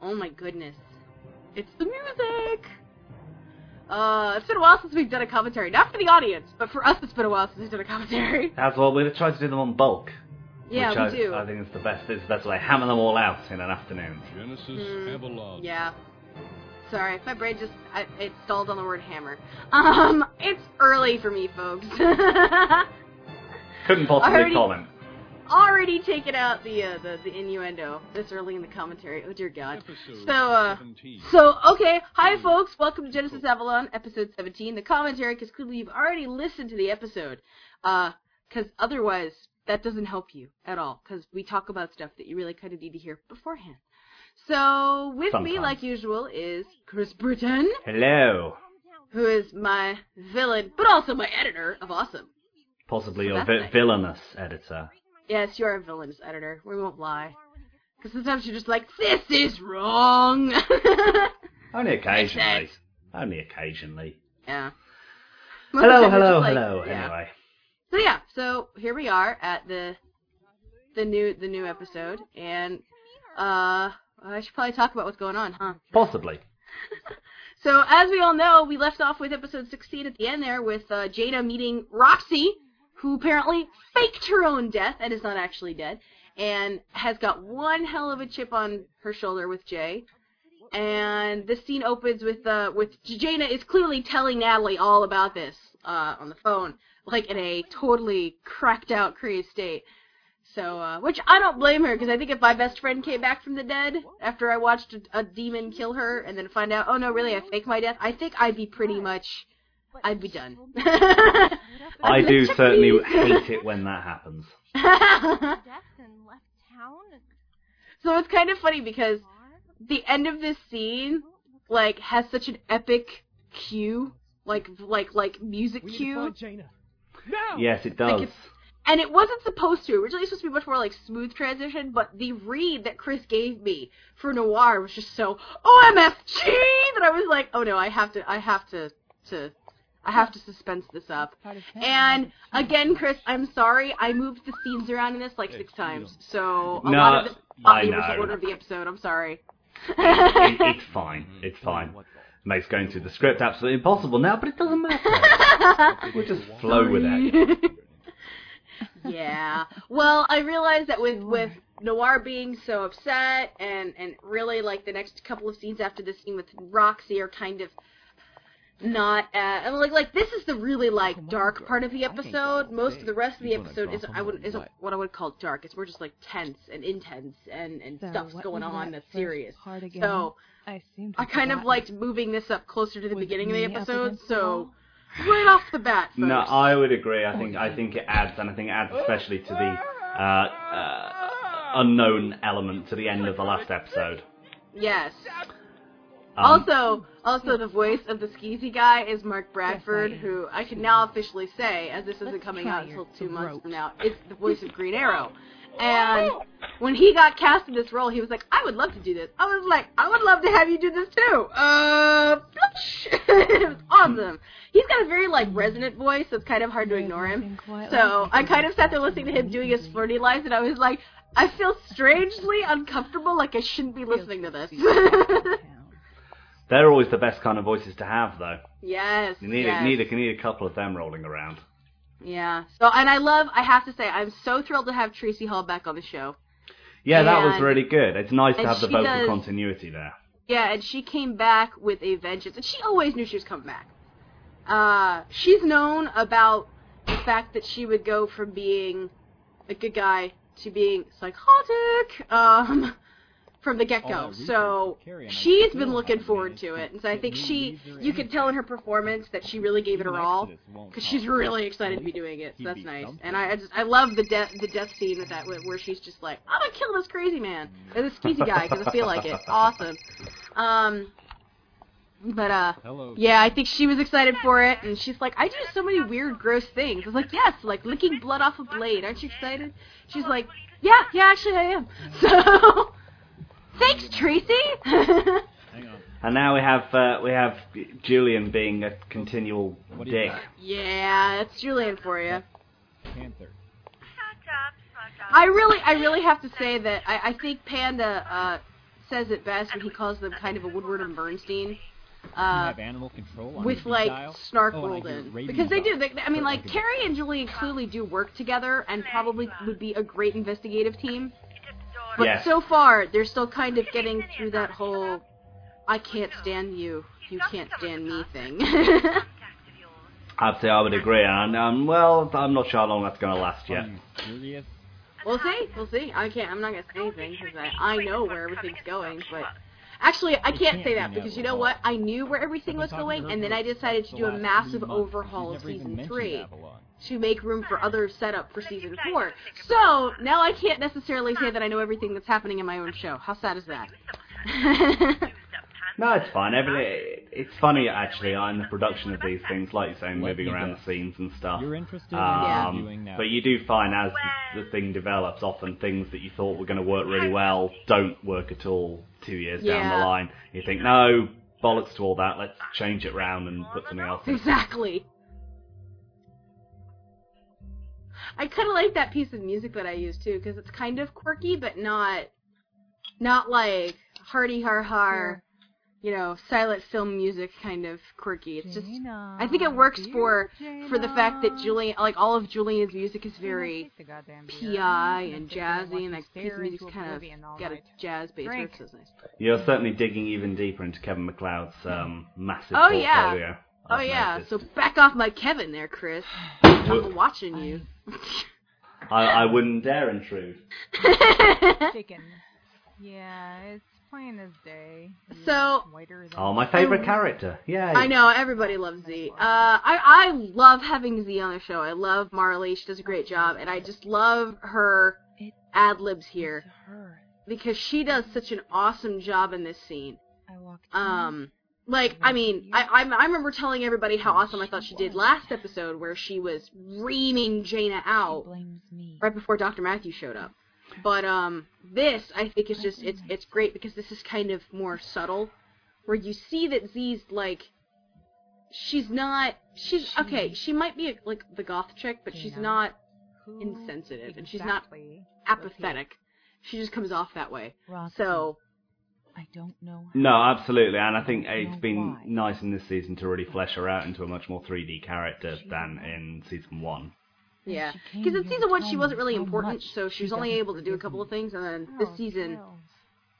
Oh my goodness. It's the music! Uh, it's been a while since we've done a commentary. Not for the audience, but for us it's been a while since we've done a commentary. That's what we're going to try to do them on bulk. Yeah, which we I, do. I think it's the best. It's the best way. Hammer them all out in an afternoon. Genesis Avalon. Yeah. Sorry, my brain just I, it stalled on the word hammer. Um, it's early for me, folks. Couldn't possibly already- comment. Already taken out the, uh, the the innuendo this early in the commentary. Oh dear God. Episode So, uh, 17. So, okay, hi folks, welcome to Genesis Avalon, episode 17, the commentary, because clearly you've already listened to the episode. Uh, because otherwise, that doesn't help you at all, because we talk about stuff that you really kind of need to hear beforehand. So, with me, like usual, is Chris Brittain, Hello. who is my villain, but also my editor of Awesome. Possibly So your vi- nice. villainous editor. Yes, you're a villainous editor, we won't lie. Because sometimes you're just like, this is wrong! Only occasionally. Only occasionally. yeah. Most Hello, hello, like, hello. yeah. Anyway. So yeah, so here we are at the the new the new episode, and uh, I should probably talk about what's going on, huh? Possibly. So as we all know, we left off with episode 16 at the end there with uh, Jaina meeting Roxy, who apparently faked her own death and is not actually dead, and has got one hell of a chip on her shoulder with Jay. And the scene opens with uh, with Jaina is clearly telling Natalie all about this uh, on the phone, like in a totally cracked out, crazy state. So, uh, which I don't blame her because I think if my best friend came back from the dead after I watched a, a demon kill her and then find out, oh no, really, I faked my death, I think I'd be pretty much, I'd be done. I do certainly hate it when that happens. death and left town. so it's kind of funny because the end of this scene, like, has such an epic cue, like, like, like music We need cue. Jaina. Now! Yes, it does. it's- And it wasn't supposed to. Originally, it was supposed to be much more like smooth transition, but the read that Chris gave me for Noir was just so OMFG that I was like, oh no, I have to, I have to, to, I have to suspense this up. And again, Chris, I'm sorry, I moved the scenes around in this like six times, so a No, lot of it, I the original know. order of the episode. I'm sorry. It- it's fine. It's fine. Makes going through the script absolutely impossible now, but it doesn't matter. We'll just flow with it. yeah. Well, I realized that with with Noir being so upset and and really like the next couple of scenes after this scene with Roxy are kind of not uh and like like this is the really like dark part of the episode. Most of the rest of the episode isn't I would isn't what I would call dark. It's more just like tense and intense and and So stuff's going on that that's serious. part again? So I seem to I kind of liked moving this up closer to the Was beginning of the episode. against the So right off the bat, folks. No, I would agree. I think I think it adds, and I think it adds especially to the uh, uh, unknown element to the end of the last episode. yes. Um, also, also the voice of the skeezy guy is Mark Bradford, Yes, who I can now officially say, as this isn't coming out until two months from now, it's the voice of Green Arrow. And when he got cast in this role, he was like, "I would love to do this." I was like, "I would love to have you do this too." Uh, it was awesome. He's got a very like resonant voice, so it's kind of hard to ignore him. So I kind of sat there listening to him doing his flirty lines, and I was like, I feel strangely uncomfortable, like I shouldn't be listening to this. they're always the best kind of voices to have, though. yes. You need yes. a, need a, you need a couple of them rolling around. Yeah. So, and I love. I have to say, I'm so thrilled to have Tracy Hall back on the show. Yeah, that was really good. It's nice to have the vocal does- continuity there. Yeah, and she came back with a vengeance, and she always knew she was coming back. Uh, she's known about the fact that she would go from being a good guy to being psychotic um, from the get-go. So she's been looking forward to it, and so I think she, you could tell in her performance that she really gave it her all, because she's really excited to be doing it. So that's nice, and I, I just I love the death the death scene with that where she's just like I'm gonna kill this crazy man or this skeezy guy because I feel like it. Awesome. Um, but uh, Hello. yeah, I think she was excited for it, and she's like, I do so many weird, gross things. I was like, yes, like licking blood off a blade. Aren't you excited? She's like, yeah, yeah, actually I am. So, thanks, Tracy. Hang on. And now we have uh, we have Julian being a continual What do you dick. got? yeah, that's Julian for you. Panther. I really, I really have to say that I, I think Panda uh, says it best when he calls them kind of a Woodward and Bernstein. You Uh, have animal control on with your like dial? snark Oh, and I rolled hear in radio because they do. dial. They, I mean, like like Carrie and Julian clearly do work together and probably would be a great investigative team. But Yes. so far, they're still kind of getting through that whole "I can't stand you, you can't stand me" thing. I'd say I would agree, and um, well, I'm not sure how long that's going to last yet. we'll see. We'll see. I can't. I'm not gonna say anything because I, I know where everything's going. But actually, I can't can't say that because you know what? I knew where everything was been talking to going, and then I decided to do a massive overhaul of she's never even season three. Avalon. to make room for other setup for season four. So now I can't necessarily say that I know everything that's happening in my own show. How sad is that? No, it's fine. Every, it's funny actually on the production of these things, like you're saying, moving around the scenes and stuff. You're interested Yeah. in um, interviewing? But you do find as the, the thing develops, often things that you thought were going to work really well don't work at all two years down the line. You think, no, bollocks to all that, let's change it round and put something else in. exactly. I kind of like that piece of music that I use too, because it's kind of quirky, but not, not like hardy har har, you know, silent film music kind of quirky. It's just, I think it works for for the fact that Julian, like all of Julian's music is very PI and jazzy, and that piece of music's kind of got a jazz bass. Drink. Which is nice. You're certainly digging even deeper into Kevin MacLeod's um, massive Oh, yeah. portfolio. Oh I've yeah, noticed. so back off my Kevin there, Chris. I'm watching you. I, I wouldn't dare intrude. Chicken. Yeah, it's plain as day. He's So- whiter than Oh, my favourite character. Yeah. I know everybody loves Z. Uh, I I love having Z on the show. I love Marley. She does a great job, and I just love her ad libs here her. because she does such an awesome job in this scene. I walked Um, like I mean, I I, I remember telling everybody how awesome I thought she did last episode, where she was reaming Jaina out right before Dr. Matthew showed up. But um, this I think is just it's it's great because this is kind of more subtle, where you see that Z's like, she's not she's okay. She might be a, like the goth chick, but she's not insensitive, and she's not apathetic. She just comes off that way. So I don't know. No, absolutely, and I think it's been why. nice in this season to really flesh her out into a much more 3D character than in season one. yeah, because in season one she wasn't really how important, so she was only able to do a couple of things, and then Oh, this season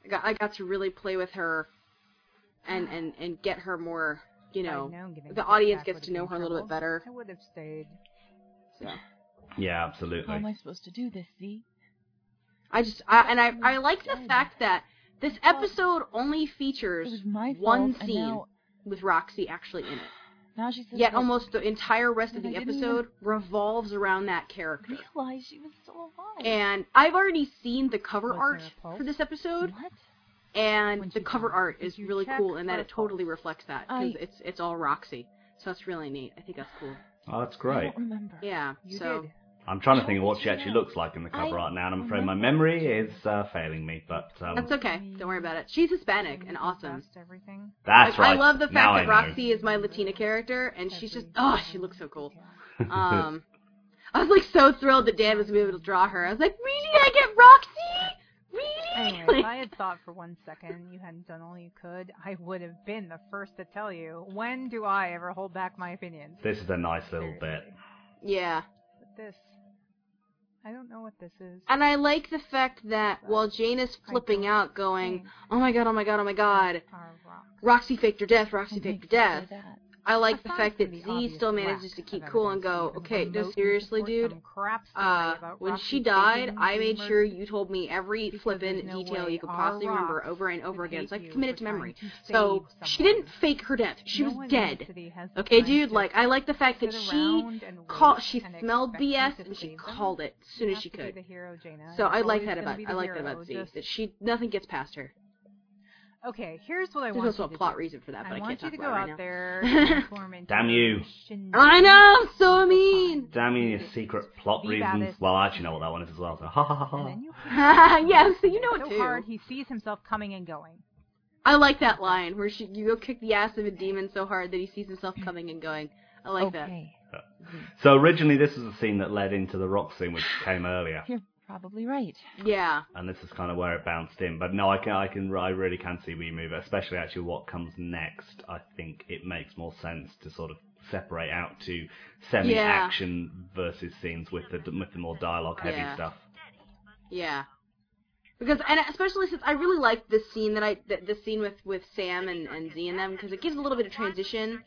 I got I got to really play with her, and and and get her more. You If know, the audience gets to know her a little bit better. I would have stayed. So. Yeah, absolutely. How am I supposed to do this, Z? I just I, and I I like the fact that this episode only features my one fault, scene now, with Roxy actually in it. now she says Yet that almost the entire rest of the I didn't episode revolves around that character. realized she was still alive. And I've already seen the cover Was art for this episode, what? and When the cover died, art is really cool, and that it totally pulse? reflects that because I- it's it's all Roxy. So that's really neat. I think that's cool. Oh, that's I great. don't remember. Yeah. You so did. I'm trying to think of what she actually looks like in the cover I art now, and I'm afraid my memory is uh, failing me. But um, that's okay. Don't worry about it. She's Hispanic and awesome. Everything. that's Like, right. I love the fact I that. Roxy is my Latina character, and she's just oh, she looks so cool. Um, I was like so thrilled that Dan was able to draw her. I was like, really? I get Roxy? Really? Anyway, if I had thought for one second you hadn't done all you could, I would have been the first to tell you. When do I ever hold back my opinions? This is a nice little bit. Yeah. But this, I don't know what this is. And I like the fact that while Jane is flipping out, going, "Oh my god, oh my god, oh my god, Roxy faked her death, Roxy faked her death." I like the fact that Z still manages to keep cool and go, "Okay, no, seriously, dude. crap Uh, when she died, I made sure you told me every flippin' detail you could possibly remember over and over again. It's like committed to memory. So she didn't fake her death. She was dead. mentally has the Okay, dude. Like I like the fact that she around and call wait she smelled BS and she called it as soon as she have to be could. the hero, Jaina. So I like that about I like that about Z. That she nothing gets past her. Okay, here's what I want. There's also a plot do. reason for that, but I, I can't want you to go about it right out there and Damn you. I know, I'm so mean. Damn you, your secret plot Be reasons. Well, I actually know what that one is as well. So ha ha ha ha. then you yeah, so you know it so too. hard he sees himself coming and going. I like that line where she you go kick the ass of a demon so hard that he sees himself coming and going. I like that. okay. Uh, so originally, this was a scene that led into the rock scene, which came earlier. Here, probably right. Yeah. and this is kind of where it bounced in. But no, I can, I can, I really can see where you move, especially actually what comes next. I think it makes more sense to sort of separate out to semi-action versus scenes with the with the more dialogue-heavy Yeah. stuff. Yeah. Because and especially since I really like this scene that I th- this scene with with Sam and and Z and them because it gives a little bit of transition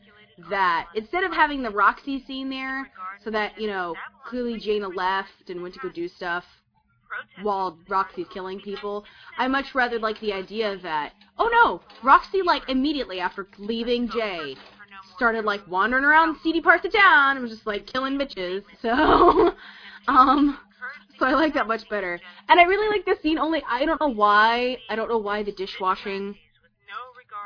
that instead of having the Roxy scene there so that you know clearly Jaina left and went to go do stuff while Roxy's killing people I much rather like the idea that oh no Roxy like immediately after leaving Jay started like wandering around seedy parts of town and was just like killing bitches so um so I like that much better. And I really like this scene only I don't know why. I don't know why the dishwashing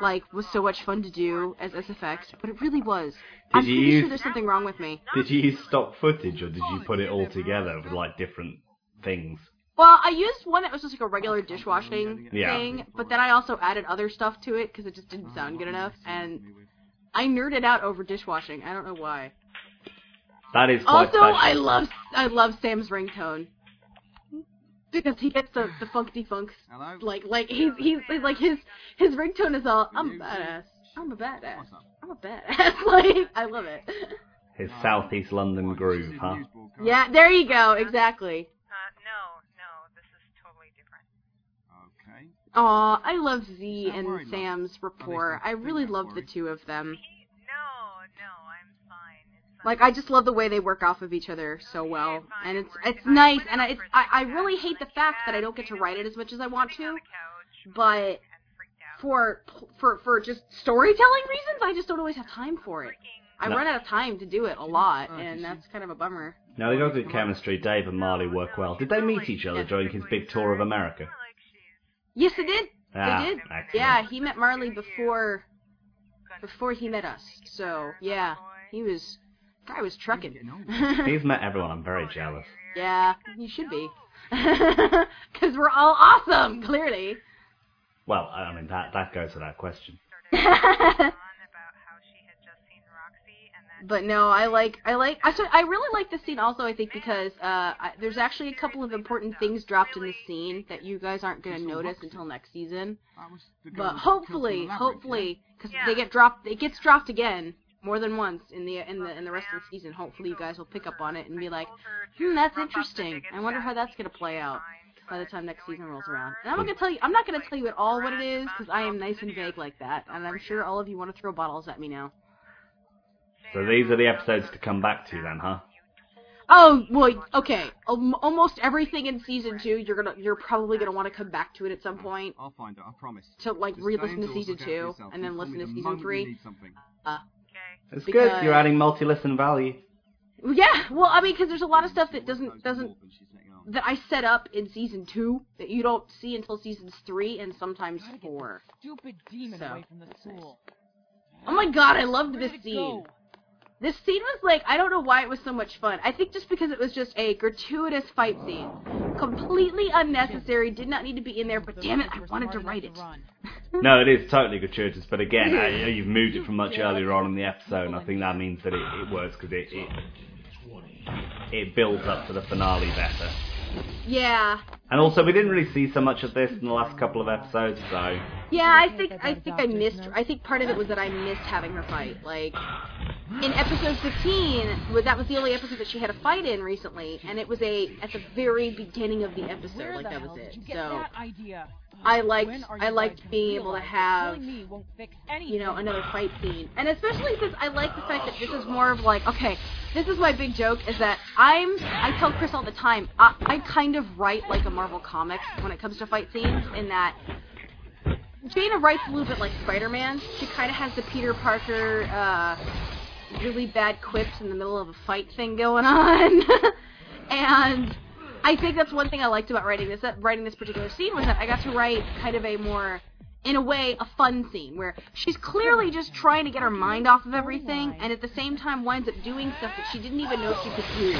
like was so much fun to do as SFX, but it really was. I'm you pretty use- sure there's something wrong with me. Did you use stock footage or did you put it all together with like different things? Well, I used one that was just like a regular dishwashing Yeah. thing, but then I also added other stuff to it because it just didn't sound good enough, and I nerded out over dishwashing. I don't know why. That is quite Also, special. I love I love Sam's ringtone because he gets the the funky funks like like he's he's he's like his his ringtone is all I'm a badass. I'm a badass. I'm a badass. like I love it. His Southeast London groove, huh? Yeah, there you go. Exactly. Uh, no, no, this is totally different. Okay. Aw, I love Z Don't and worry, Mum. Sam's rapport. I really love the two of them. He, no, no, I'm fine. It's Like I just love the way they work off of each other so well, and it's it's nice. And I it's, I I really hate the fact that I don't get to write it as much as I want to, but for for for just storytelling reasons, I just don't always have time for it. I No. run out of time to do it a lot, and that's kind of a bummer. Now they got good chemistry. Dave and Marley work well. Did they meet each other during his big tour of America? Yes, they did. Ah, they did. excellent. Yeah, he met Marley before before he met us. So yeah, he was guy was trucking. He's met everyone. I'm very jealous. yeah, you should be, because we're all awesome. Clearly. Well, I mean that that goes to that question. But no, I like I like I so I really like this scene also. I think because uh, I, there's actually a couple of important things dropped in this scene that you guys aren't gonna notice until next season. That was the girl But hopefully, killed the Maverick, hopefully, because they get dropped, it gets dropped again more than once in the in the in the rest of the season. Hopefully, you guys will pick up on it and be like, hmm, that's interesting. I wonder how that's gonna play out by the time next season rolls around. And I'm not gonna tell you, I'm not gonna tell you at all what it is because I am nice and vague like that, and I'm sure all of you want to throw bottles at me now. So these are the episodes to come back to then, huh? Oh well, okay. Al- almost everything in season two, you're gonna, you're probably gonna want to come back to it at some point I'll find it, I promise. to like Just re-listen to season indoors, look out for two and then listen to season three. need something. Uh, it's Because- good. You're adding multi-listen value. Yeah, well, I mean, because there's a lot of stuff that doesn't doesn't more than she's letting on. that I set up in season two that you don't see until seasons three and sometimes Gotta four. stupid demon So, away from the school. Oh my god, I loved this it scene. This scene was like, I don't know why it was so much fun. I think just because it was just a gratuitous fight scene. Completely unnecessary, did not need to be in there, but damn it, I wanted to write it. No, it is totally gratuitous, but again, uh, you've moved it from much earlier on in the episode, and I think that means that it, it works because it, it it builds up to the finale better. Yeah. And also, we didn't really see so much of this in the last couple of episodes, so Yeah, I think I think I missed I think part of it was that I missed having her fight. Like in episode 15, that was the only episode that she had a fight in recently, and it was a at the very beginning of the episode, like that was it. So? I liked I liked being able to have killing me won't fix you know another fight scene, and especially since I like the fact that this is more of like okay, this is my big joke is that I'm I tell Chris all the time I, I kind of write like a Marvel comics when it comes to fight scenes in that Jaina writes a little bit like Spider-Man. She kind of has the Peter Parker uh, really bad quips in the middle of a fight thing going on, and I think that's one thing I liked about writing this writing this particular scene was that I got to write kind of a more in a way a fun scene where she's clearly just trying to get her mind off of everything and at the same time winds up doing stuff that she didn't even know she could do.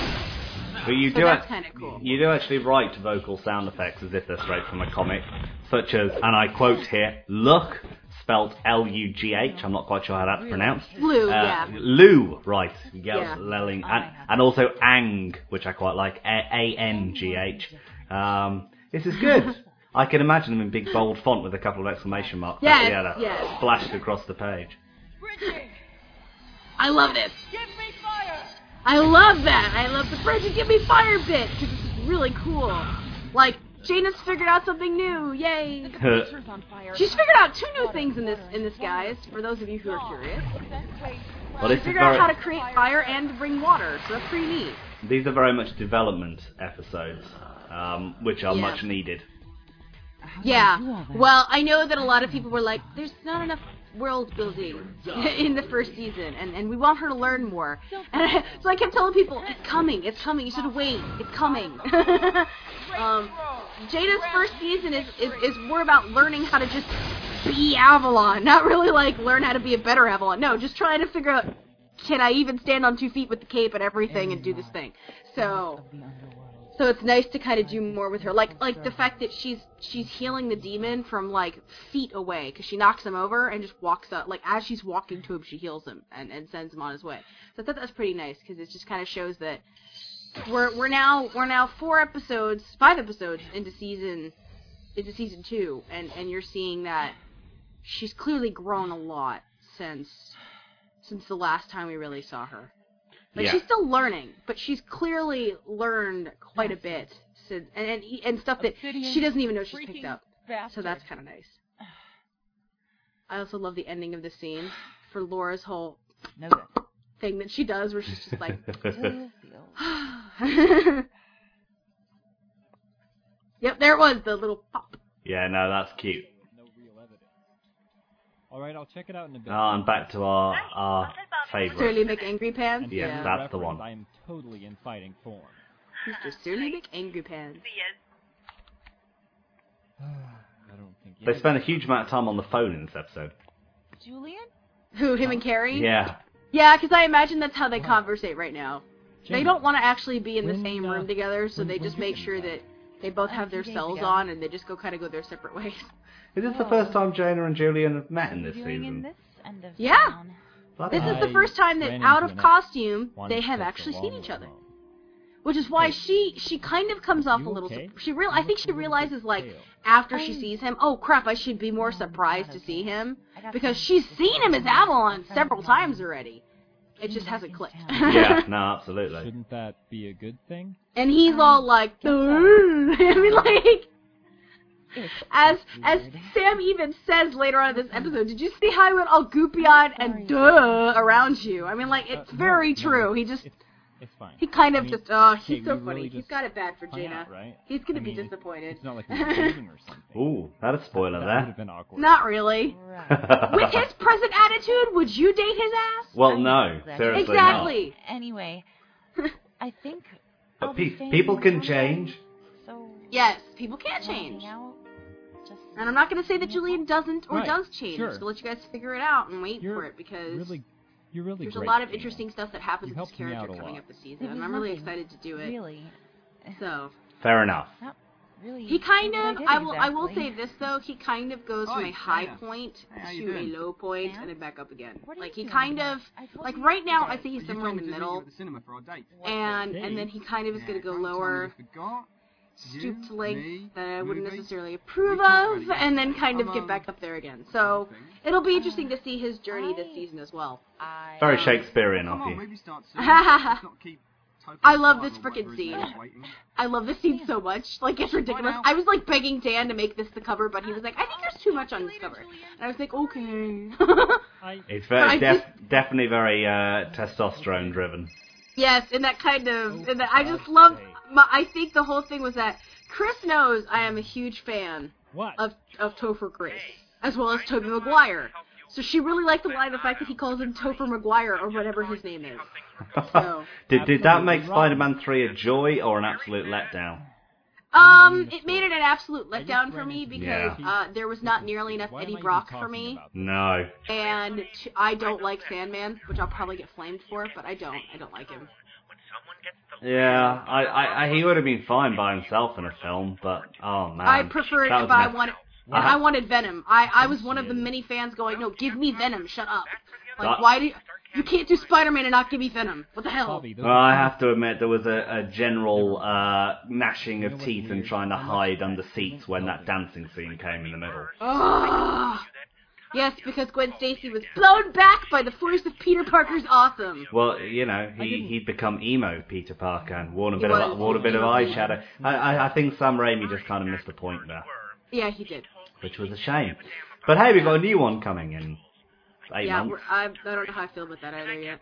But you So do that's kind of cool. you do actually write vocal sound effects as if they're straight from a comic, such as, and I quote here, "Look," spelt L-U-G-H. I'm not quite sure how that's pronounced. Lou, Uh, yeah. Lou, right? Yells Yeah. Lelling, and, and also Ang, which I quite like, A- A-N-G-H. Um, this is good. I can imagine them in big bold font with a couple of exclamation marks. Yes, yeah, that splashed across the page. I love this. Give me fire! I love that. I love the Bridget Give Me Fire bit because this is really cool. Like Jaina's figured out something new. Yay! Picture's on fire. She's figured out two new things in this in this guys. For those of you who are curious, Well, she figured out how to create fire and bring water. So that's pretty neat. these are very much development episodes, um, which are Yeah. much needed. Yeah. Well, I know that a lot of people were like, "There's not enough world building in the first season, and and we want her to learn more." And I, so I kept telling people, "It's coming. It's coming. You should wait. It's coming." um, Jaina's first season is, is is more about learning how to just be Avalon, not really like learn how to be a better Avalon. No, just trying to figure out can I even stand on two feet with the cape and everything and do this thing. So so it's nice to kind of do more with her, like like the fact that she's she's healing the demon from like feet away because she knocks him over and just walks up. Like as she's walking to him, she heals him and, and sends him on his way. So I thought that was pretty nice because it just kind of shows that we're we're now we're now four episodes, five episodes into season into season two, and and you're seeing that she's clearly grown a lot since since the last time we really saw her. Like Yeah. she's still learning, but she's clearly learned quite a bit, since, and, and and stuff that Obsidian she doesn't even know she's picked freaking up. So that's kind of nice. I also love the ending of the scene for Laura's whole No thing that she does, where she's just like, "Yep, there it was the little pop." yeah, no, that's cute. No real evidence. All right, I'll check it out in a bit. Oh, and back to our our favourite. Surly McAngry Pants. And Yes, yeah. that's the one. I am totally in fighting form. Mr. Surly McAngry Pants. I don't think They yeah, spend a huge amount of time on the phone in this episode. Julian? Who him and Carrie? Yeah. Yeah, because I imagine that's how they conversate right now. They don't want to actually be in the same uh, room together, so when- they just make sure decide? that they both have their cells ago. on and they just go kind of go their separate ways. Is this the first time Jaina and Julian have met in this you doing in season? this end of Yeah. town? Bloody This is the first time that out of costume they have actually seen each other. Which is why Hey. she she kind of comes off a little. okay? Sur- she real I think she a little bit realizes like pale. after she sees him, oh crap, I should be more surprised to see him because she's seen him as Avalon several times already. It just hasn't clicked. Yeah, no, absolutely. Shouldn't that be a good thing? and he's all like. I mean, like. It's As as. Sam even says later on in this episode, did you see how he went all goopy eyed and duh around you? I mean, like it's Uh, no, very no, true. He just It's, it's fine. he kind I of mean, just oh he's so we funny. really He's just got it bad for hung Jaina. out, right? He's gonna I be mean, it's- disappointed. It's not like we were dating or something. Ooh, that a spoiler that would there. have been awkward. Not really. Right. With his present attitude, would you date his ass? Well, no, Exactly. seriously exactly. Anyway, I think But pe- people can change. So Yes, people can't change. hang out? Just And I'm not gonna say that Julian doesn't or Right, does change. sure. I'm just gonna let you guys figure it out and wait You're for it because Really, you're really there's great, a lot of interesting stuff that happens You with this character coming lot. up this season, and I'm really excited to do it. really, So Fair enough. really. he kind of did I will I will say this though, he kind of goes oh, from Oi, a high Diana. point Hey, to a low point Sam? and then back up again. Like he kind of like right now I think he's somewhere in the me to meet you middle the cinema for our date. and and then he kind of is Yeah, gonna go don't lower you forgot. stoop You, to length me, that I wouldn't movie. necessarily approve of, and then kind of I'm, get um, back up there again. So thing. it'll be interesting to see his journey this season as well. I, Very Um, Shakespearean of you. maybe start soon. Let's not keep Topher I love this or whatever frickin' his scene. name is waiting. I love this scene so much. Like it's ridiculous. I was like begging Dan to make this the cover, but he was like, I think there's too much on this cover. And I was like, okay. It's very def- definitely very uh, testosterone driven. Yes, and that kind of, oh, and that, I just love. My, I think the whole thing was that Chris knows I am a huge fan what? of of Topher Grace as well as Tobey Maguire. So she really liked the line the fact that he calls him Topher Maguire or whatever his name is. So. did did that make wrong. Spider-Man 3 a joy or an absolute letdown? Um, it made it an absolute letdown for me because the- uh, there was not nearly enough Why am I Eddie Brock for me. No. and t- I don't like Sandman, which I'll probably get flamed for, but I don't. I don't like him. Yeah, I, I, I he would have been fine by himself in a film, but oh man. I prefer it if I wanted. Uh-huh. If I wanted Venom, I I was one of the many fans going, no, give me Venom, shut up. Like That- why do? You can't do Spider-Man and not give me Venom. What the hell? Bobby, Well, I have to admit there was a, a general uh, gnashing of teeth and trying to hide under seats when that dancing scene came in the middle. Ugh. Yes, because Gwen Stacy was blown back by the force of Peter Parker's awesome. Well, you know, he he'd become emo Peter Parker and worn a bit was. of worn a bit of eyeshadow. I, I I think Sam Raimi just kind of missed the point there, Yeah, he did. which was a shame. But hey, we've got a new one coming in eight yeah, months. we're, I, I don't know how I feel about that either yet.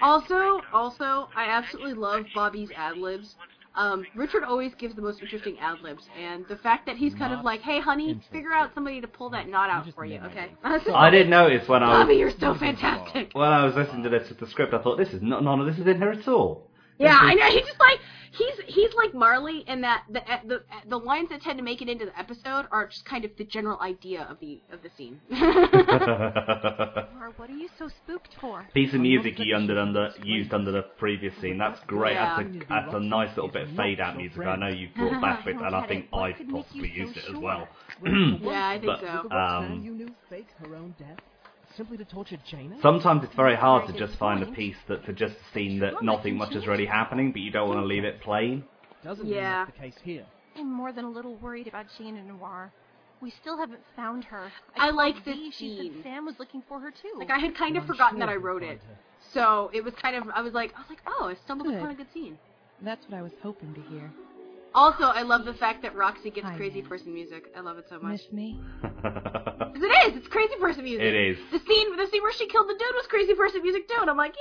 Also, also, I absolutely love Bobby's ad libs. Um, Richard always gives the most interesting ad libs, and the fact that he's kind of like, "Hey, honey, figure out somebody to pull that knot out for you, okay?" I didn't notice when I Bobby, you're so fantastic. when I was listening to this with the script, I thought this is not none of this is in here at all. Yeah, I know. He's just like he's he's like Marley in that the the the lines that tend to make it into the episode are just kind of the general idea of the of the scene. Or what are you so spooked for? Piece of music you under, under used under the previous scene. That's great. Yeah. That's a that's a nice little bit of fade out music. I know you've brought back bits, and I think I've could make you possibly used it as well. yeah, I think But, so. um, you knew fake her own death simply to torture Jaina? Sometimes it's very hard to just find a piece that for just a scene that nothing much is really happening, but you don't want to leave it plain. Doesn't Yeah. mean that's the case here. I'm more than a little worried about Jane and Noir. We still haven't found her. I called like this Dee. She scene. said Sam was looking for her too. Like I had kind of I'm forgotten sure that I wrote it, her. so it was kind of I was like I was like oh I stumbled Good. upon a good scene. That's what I was hoping to hear. Also, I love the fact that Roxy gets Hi, crazy Nan. person music. I love it so much. Miss me? 'Cause it is. It's crazy person music. It is. The scene, the scene where she killed the dude was crazy person music too, and I'm like,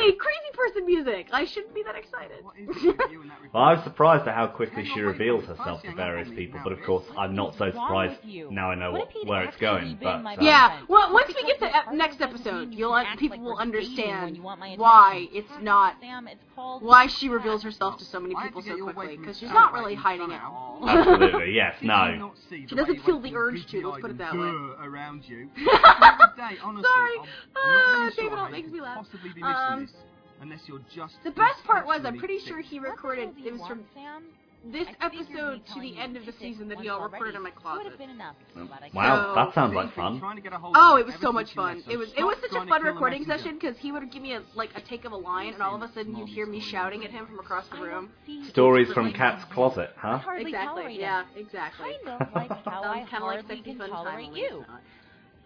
yay, crazy person music. I shouldn't be that excited. What is it with you and that Well, I was surprised at how quickly she reveals herself to various people, but of course I'm not so surprised now I know What what, if he'd where it's going. But my uh, Yeah. Well, once we get to ep- next episode, you'll you un- act people will we're dating when understand you want my why it's not Sam, it's called why she reveals herself to so many people so get you away quickly because she's not celebrating really hiding all. out. absolutely, yes, no. not see the She doesn't feel the urge to, let's put it that way. Around you. Day, honestly, Sorry. I'm, I'm not really David sure makes me laugh. possibly be missing Um, this unless you're just The best part was I'm pretty sure he recorded it was from Sam? This I episode to the end of the season that once he all already recorded in my Would closet. have been enough. so glad Wow, So- that sounds like fun. trying to get a hold Oh, it was so much fun. It was it was such a fun recording session because he would give me a like a take of a line, and all of a sudden you'd hear me shouting at him from across the room. Stories from Kat's closet, huh? Exactly. Yeah. Exactly. Kind of like how I Sounds kind of like hardly sexy can tolerate you. it's not.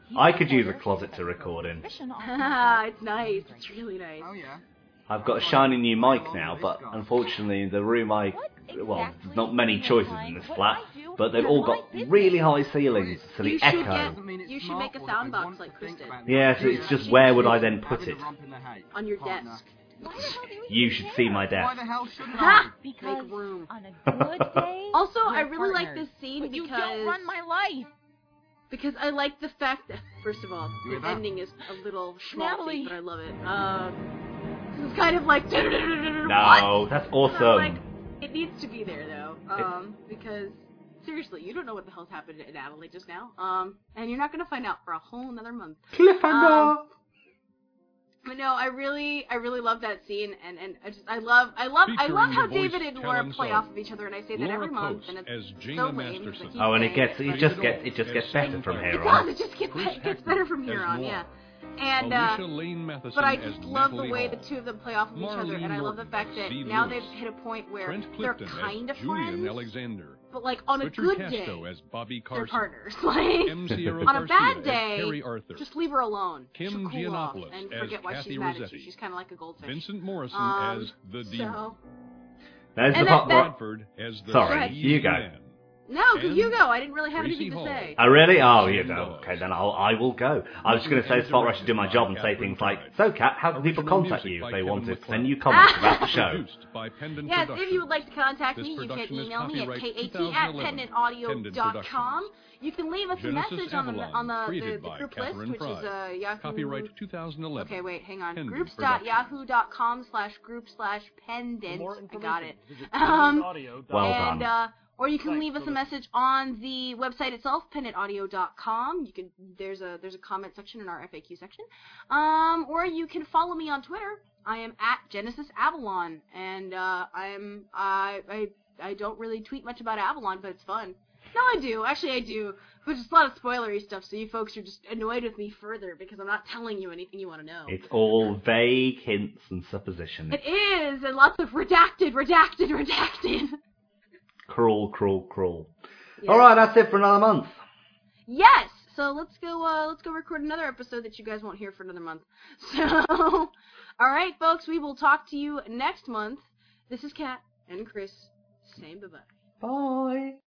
He's I could use a closet to record in. suspicion off Haha, himself. it's nice. It's really nice. Oh yeah. I've got a shiny new mic now, but unfortunately the room I What well, there's not many choices in this flat, but they've all got business. really high ceilings, so the You should echo. get- Doesn't mean it's You should make a or that I soundbox like to think Kristen. Yeah, so it's just where would I then put it? a rump in the hay, On your desk. Why the hell do You should see my Why desk. the hell shouldn't Ha! I? Because Make room. on a good day, Also, I we're really like this scene But you because don't run my life. because I like the fact that first of all, the that? ending is a little Natalie. schmaltzy, but I love it. Um, it's kind of like No, that's What? And I'm like, awesome. It needs to be there though, um, because seriously, you don't know what the hell's happened in Adelaide just now, um, and you're not gonna find out for a whole another month. Cliffhanger. Um, But no, I really, I really love that scene, and and I just, I love, I love, I love how David and Laura talent play song. off of each other, and I say that Laura every month, Post and it's as Gina so lame. but Oh, and it gets it just gets it just gets better from here It on. does. It just gets, gets better from here on, yeah. And uh, Alicia Lane Matheson but I just love the way Hall. the two of them play off of each other, and I love the fact that Steve now Lewis. they've hit a point where Brent they're kind of Julian friends, Alexander. but like on a good Casto day, as Bobby they're partners. Like MC On a Garcia bad as day, Harry Arthur. just leave her alone. Kim She'll cool off Giannopoulos and forget why Kathy she's mad at you. She's kind of like a goldfish. Vincent Morrison Um, as the demon. So There's the And part. that- what- Bradford as the Sorry, you go. Man. No, because And you go. I didn't really have Tracy anything to Hall. say. Oh really? Oh, you And know. Okay, then I'll, I will go. I was just going to say, spot where I should do my job and say things like, "So, Kat, how can people contact you if they Kevin want to send you comments about the show?" Produced Yes, if you would like to contact me, you can email me at kat at 2011, pendantaudio.com. You can leave us a Genesis message on the on the, the, the group Kathryn list, which Fry. is uh, Yahoo. Copyright 2011. Okay, wait, hang on. Pendant Groups.yahoo.com slash group slash pendant. I got it. information, Um, pendantaudio.com. Well and done. uh, or you can leave us a message on the website itself, pendantaudio.com. You can there's a there's a comment section in our FAQ section. Um, or you can follow me on Twitter. I am at Genesis Avalon, and uh, I'm I I I don't really tweet much about Avalon, but it's fun. No, I do. Actually, I do. But just a lot of spoilery stuff, so you folks are just annoyed with me further because I'm not telling you anything you want to know. It's all vague hints and supposition. It is, and lots of redacted, redacted, redacted. Cruel, cruel, cruel. Yeah. All right, that's it for another month. Yes. So let's go. Uh, let's go record another episode that you guys won't hear for another month. So, all right, folks, we will talk to you next month. This is Kat and Chris saying bye bye. Bye.